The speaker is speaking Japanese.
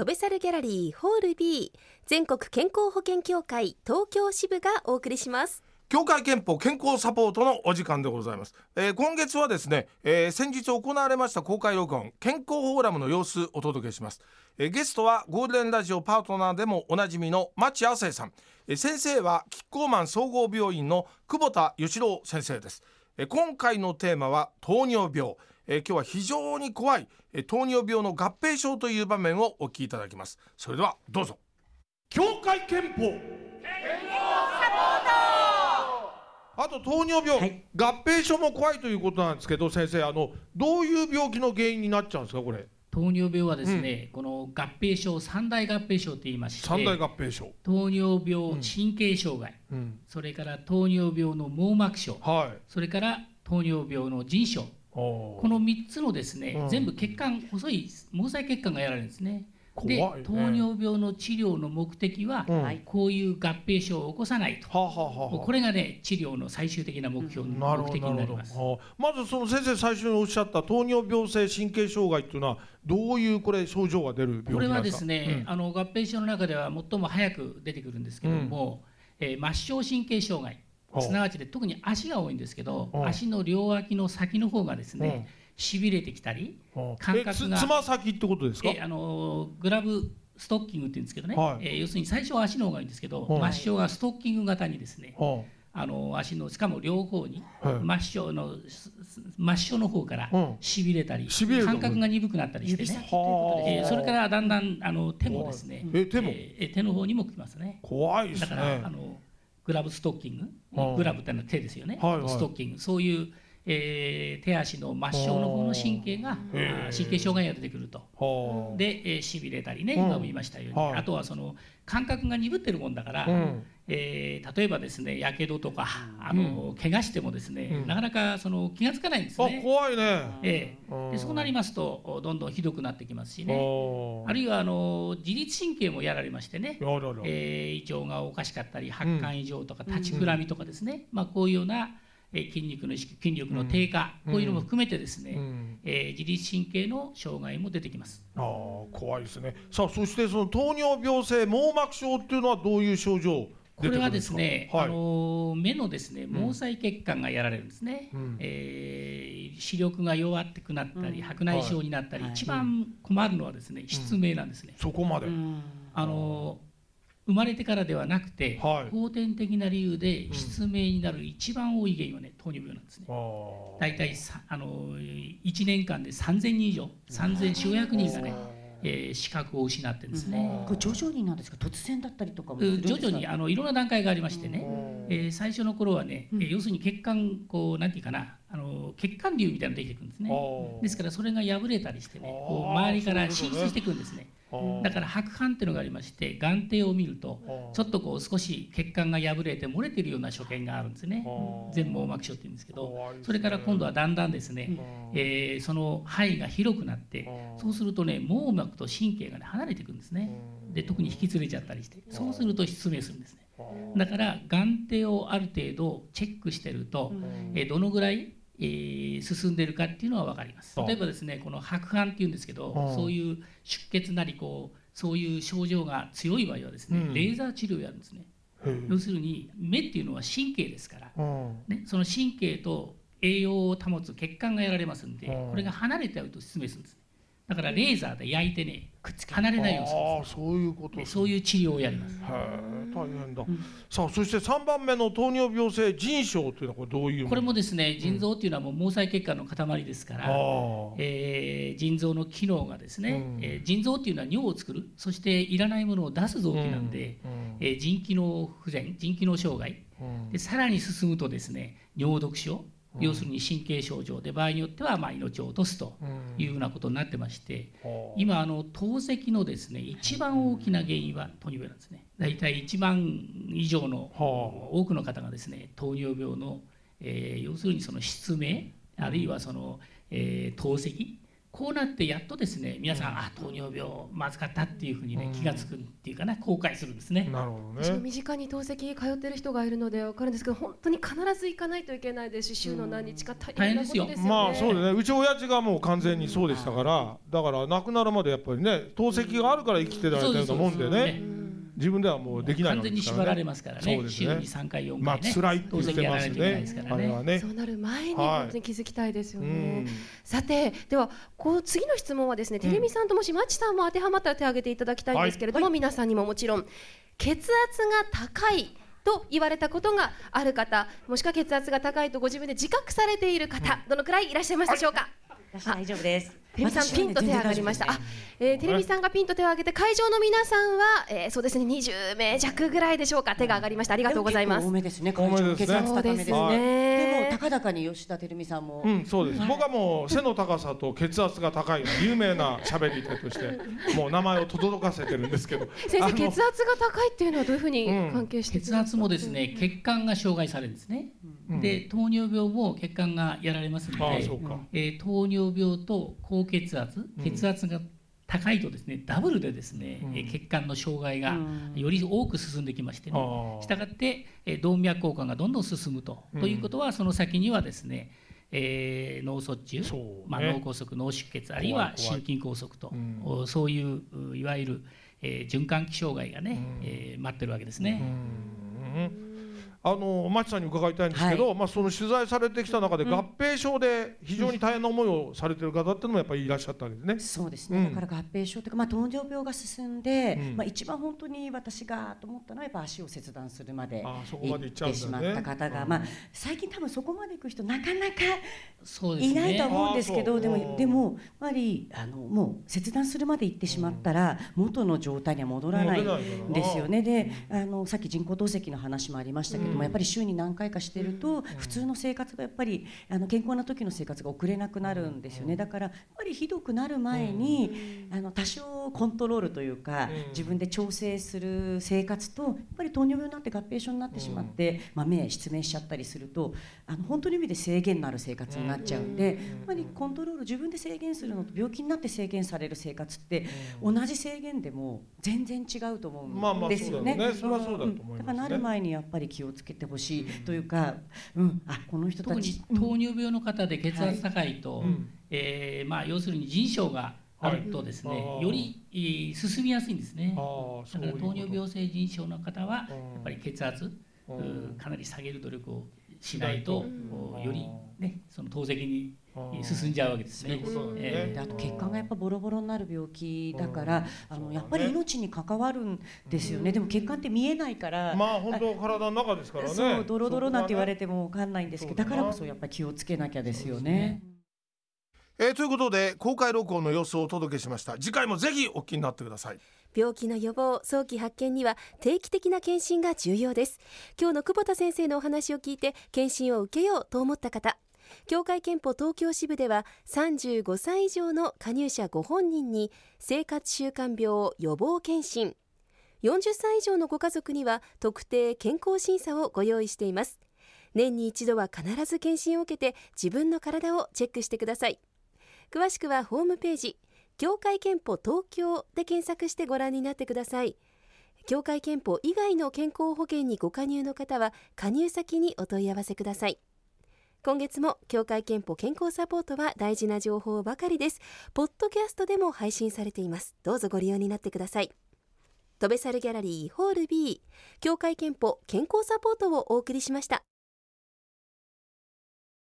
飛べ猿ギャラリーホール B 全国健康保険協会東京支部がお送りします。協会憲法健康サポートのお時間でございます、えー、今月はですね、えー、先日行われました公開録音健康フォーラムの様子お届けします、えー、ゲストはゴールデンラジオパートナーでもおなじみの町亜生さん、えー、先生はキッコーマン総合病院の久保田義郎先生です、えー、今回のテーマは糖尿病。えー、今日は非常に怖い、えー、糖尿病の合併症という場面をお聞きいただきます。それではどうぞ。協会憲法。あと糖尿病、はい、合併症も怖いということなんですけど先生あのどういう病気の原因になっちゃうんですかこれ？糖尿病はですね、うん、この合併症三大合併症と言いまして三大合併症。糖尿病神経障害、うん、それから糖尿病の網膜症、はい、それから糖尿病の腎症この3つのですね、うん、全部血管細い毛細血管がやられるんですね。で、ね、糖尿病の治療の目的は、うん、こういう合併症を起こさないと、はあはあ、これがね治療の最終的な目標、うん、目的になります、はあ、まずその先生最初におっしゃった糖尿病性神経障害っていうのはどういうこれ症状が出る病気これはですね、うん、あの合併症の中では最も早く出てくるんですけども、うん、えー、末梢神経障害すなわちで特に足が多いんですけど、足の両脇の先の方がですね、しびれてきたり感覚がつま先ってことですか？あのグラブストッキングって言うんですけどね、はい、えー、要するに最初は足の方がいいんですけど、はい、末梢がストッキング型にですね、はい、あの足のしかも両方に、末梢の末梢の方からしびれたり、感覚が鈍くなったりしてね、えー、それからだんだんあの手もですね、え手も、えー、手の方にもきますね。怖いですね。だからあのグラブストッキング、グラブってのは手ですよね、はいはい、ストッキング。そういう、えー、手足の末梢の方の神経が神経障害が出てくると。でしび、えー、れたりね、今も言いましたように、はい、あとはその感覚が鈍ってるもんだから、うん、えー、例えばですねやけどとかあの、うん、怪我してもですね、うん、なかなかその気が付かないんですね。怖いね、えー、でそうなりますとどんどんひどくなってきますしね。あるいはあの自律神経もやられましてね、えー、胃腸がおかしかったり発汗異常とか立ちくらみとかですね、まあ、こういうような筋肉の筋力の低下、こういうのも含めてですね、うん、えー、自律神経の障害も出てきます。あ怖いですね。さあそしてその糖尿病性網膜症っていうのはどういう症状これはですね、はい、あの目のですね毛細血管がやられるんですね、うん、えー、視力が弱ってくなったり、うん、白内障になったり、はい、一番困るのはですね、失明なんですね。そこまで。あの生まれてからではなくて、はい、後天的な理由で失明になる一番多い原因はね糖尿病なんですね。大体あの1年間で3000人以上。3400人がねえー、資格を失ってですね、これ徐々になんですか？突然だったりとか徐々にあのいろんな段階がありましてね、えー、最初の頃はね、うん、要するに血管こうなんていうかなあの血管瘤みたいなのができてくるんですね。ですからそれが破れたりしてねこう周りから進出していくんですね。だから白斑っていうのがありまして眼底を見るとちょっとこう少し血管が破れて漏れてるような所見があるんですね。全網膜症っていうんですけどそれから今度はだんだんですね、えー、その範囲が広くなってそうするとね網膜と神経が、ね、離れていくんですね。で特に引き連れちゃったりしてそうすると失明するんですね。だから眼底をある程度チェックしてると、えー、どのぐらい？えー、進んでいるかっていうのは分かります。例えばですねこの白斑っていうんですけどそういう出血なりこうそういう症状が強い場合はですね、うん、レーザー治療をやるんですね。要するに目っていうのは神経ですから、ね、その神経と栄養を保つ血管がやられますんでこれが離れてゃうと失明するんですだからレーザーで焼いてね離れないようにするあそういうこと、そういう治療をやります。へえ大変だ、うん、さあそして3番目の糖尿病性腎症というのはこれどういうこれもですね腎臓っていうのはもう毛細血管の塊ですから、うん、えー、腎臓の機能がですね、うん、えー、腎臓っていうのは尿を作るそしていらないものを出す臓器なんで、うん、えー、腎機能不全腎機能障害、でさらに進むとですね尿毒症要するに神経症状で場合によってはまあ命を落とすというようなことになってまして、今あの透析のですね一番大きな原因は糖尿病なんですね大体1万以上の多くの方がですね糖尿病の、えー、要するにその失明あるいはその、えー、透析こうなってやっとですね皆さんあ糖尿病まずかったっていうふうにね気が付くっていうかな後悔するんですね。なるほどね。身近に透析通ってる人がいるので分かるんですけど本当に必ず行かないといけないですし週の何日か大変なことですよ。ね。まあそうだね。うち親父がもう完全にそうでしたからだから亡くなるまでやっぱりね透析があるから生きてられてるようなもんでね自分ではもうできない完全にわけです縛られますからね。そうです週にね3回4回ね、まあ辛いって言ってます透析やらないといけないねですからあれはね。そうなる前にはい。本当に気づきたいですようね。ん。さてではこう次の質問はですね、テレミさんともしまちさんも当てはまったら手を挙げていただきたいんですけれども、皆さんにももちろん血圧が高いと言われたことがある方もしくは血圧が高いとご自分で自覚されている方、どのくらいいらっしゃいますでしょうか、私大丈夫です。テレミさんピンと手を挙がりました、あ、えー、テレミさんがピンと手を挙げて会場の皆さんは、えー、そうですね20名弱ぐらいでしょうか手が上がりましたありがとうございます多めですね。多めですね血圧高めですねでも高々に吉田照美さんも。うん、そうです。僕はもう背の高さと血圧が高い有名な喋り手として、もう名前を轟かせてるんですけど。先生血圧が高いっていうのはどういうふうにうん関係して血圧もですね血管が障害されるんですね、うんで糖尿病も血管がやられますので。えー糖尿病と高血圧うん。血圧が高いとですねダブルでですね、うん。えー血管の障害がうん。より多く進んできましてね。したがって、えー動脈硬化がどんどん進むと、うん。ということはその先にはですね、えー脳卒中、ね。まあ、脳梗塞脳出血あるいは心筋梗塞と、うん。おそういうういわゆる、えー循環器障害がね、うん。えー待ってるわけですうね。んあの町さんに伺いたいんですけど、まあその取材されてきた中で合併症で非常に大変な思いをされてる方っていうのもやっぱりいらっしゃったわけですね。そうですね、うんだから合併症というか、まあ、糖尿病が進んで、うん。まあ、一番本当に私がと思ったのはやっぱ足を切断するまで行ってしま。った方が、うん。まあ、最近多分そこまで行く人なかなかいないとは思うんですけど、であーそうもでもやっぱりあのもう切断するまで行ってしまったら、元の状態には戻らない戻れないからなですよね。であのさっき人工透析の話もありましたけども、うん。やっぱり週に何回かしてると、普通の生活がやっぱりあの健康な時の生活が送れなくなるんですよね。だからやっぱりひどくなる前に、あの多少コントロールというか、うん。自分で調整する生活とやっぱり糖尿病になって合併症になってしまって、まあ、目失明しちゃったりするとあの本当の意味で制限のある生活になっちゃうんで、やっぱりコントロール自分で制限するのと病気になって制限される生活って同じ制限でも全然違うと思うんですよね。だからなる前にやっぱり気をつけてほしいというか、うん、あこの人た特ちに糖尿病の方で血圧高いと、うん。えーまあ、要するに腎症があるとですね、はいよりえー進みやすいんですね。だから糖尿病性腎症の方はうん。やっぱり血圧、かなり下げる努力をしないと、より、ね、その透析に進んじゃうわけですね。ね。えであと血管がやっぱボロボロになる病気だから、あのやっぱり命に関わるんですよね、でも血管って見えないから、まあ本当体の中ですからね。そうドロドロなんて言われて。ても分かんないんですけど、だからこそやっぱり気をつけなきゃですよね。えーということで公開録音の様子をお届けしました。次回もぜひお聞きになってください。病気の予防早期発見には定期的な検診が重要です。今日の久保田先生のお話を聞いて検診を受けようと思った方。協会憲法東京支部では35歳以上の加入者ご本人に生活習慣病予防検診。40歳以上のご家族には特定健康審査をご用意しています。年に一度は必ず検診を受けて自分の体をチェックしてください。詳しくはホームページ協会憲法東京で検索してご覧になってください。協会憲法以外の健康保険にご加入の方は加入先にお問い合わせください。今月も協会憲法健康サポートは大事な情報ばかりです。ポッドキャストでも配信されています。どうぞご利用になってください。飛べサルギャラリーホール B 協会憲法健康サポートをお送りしました。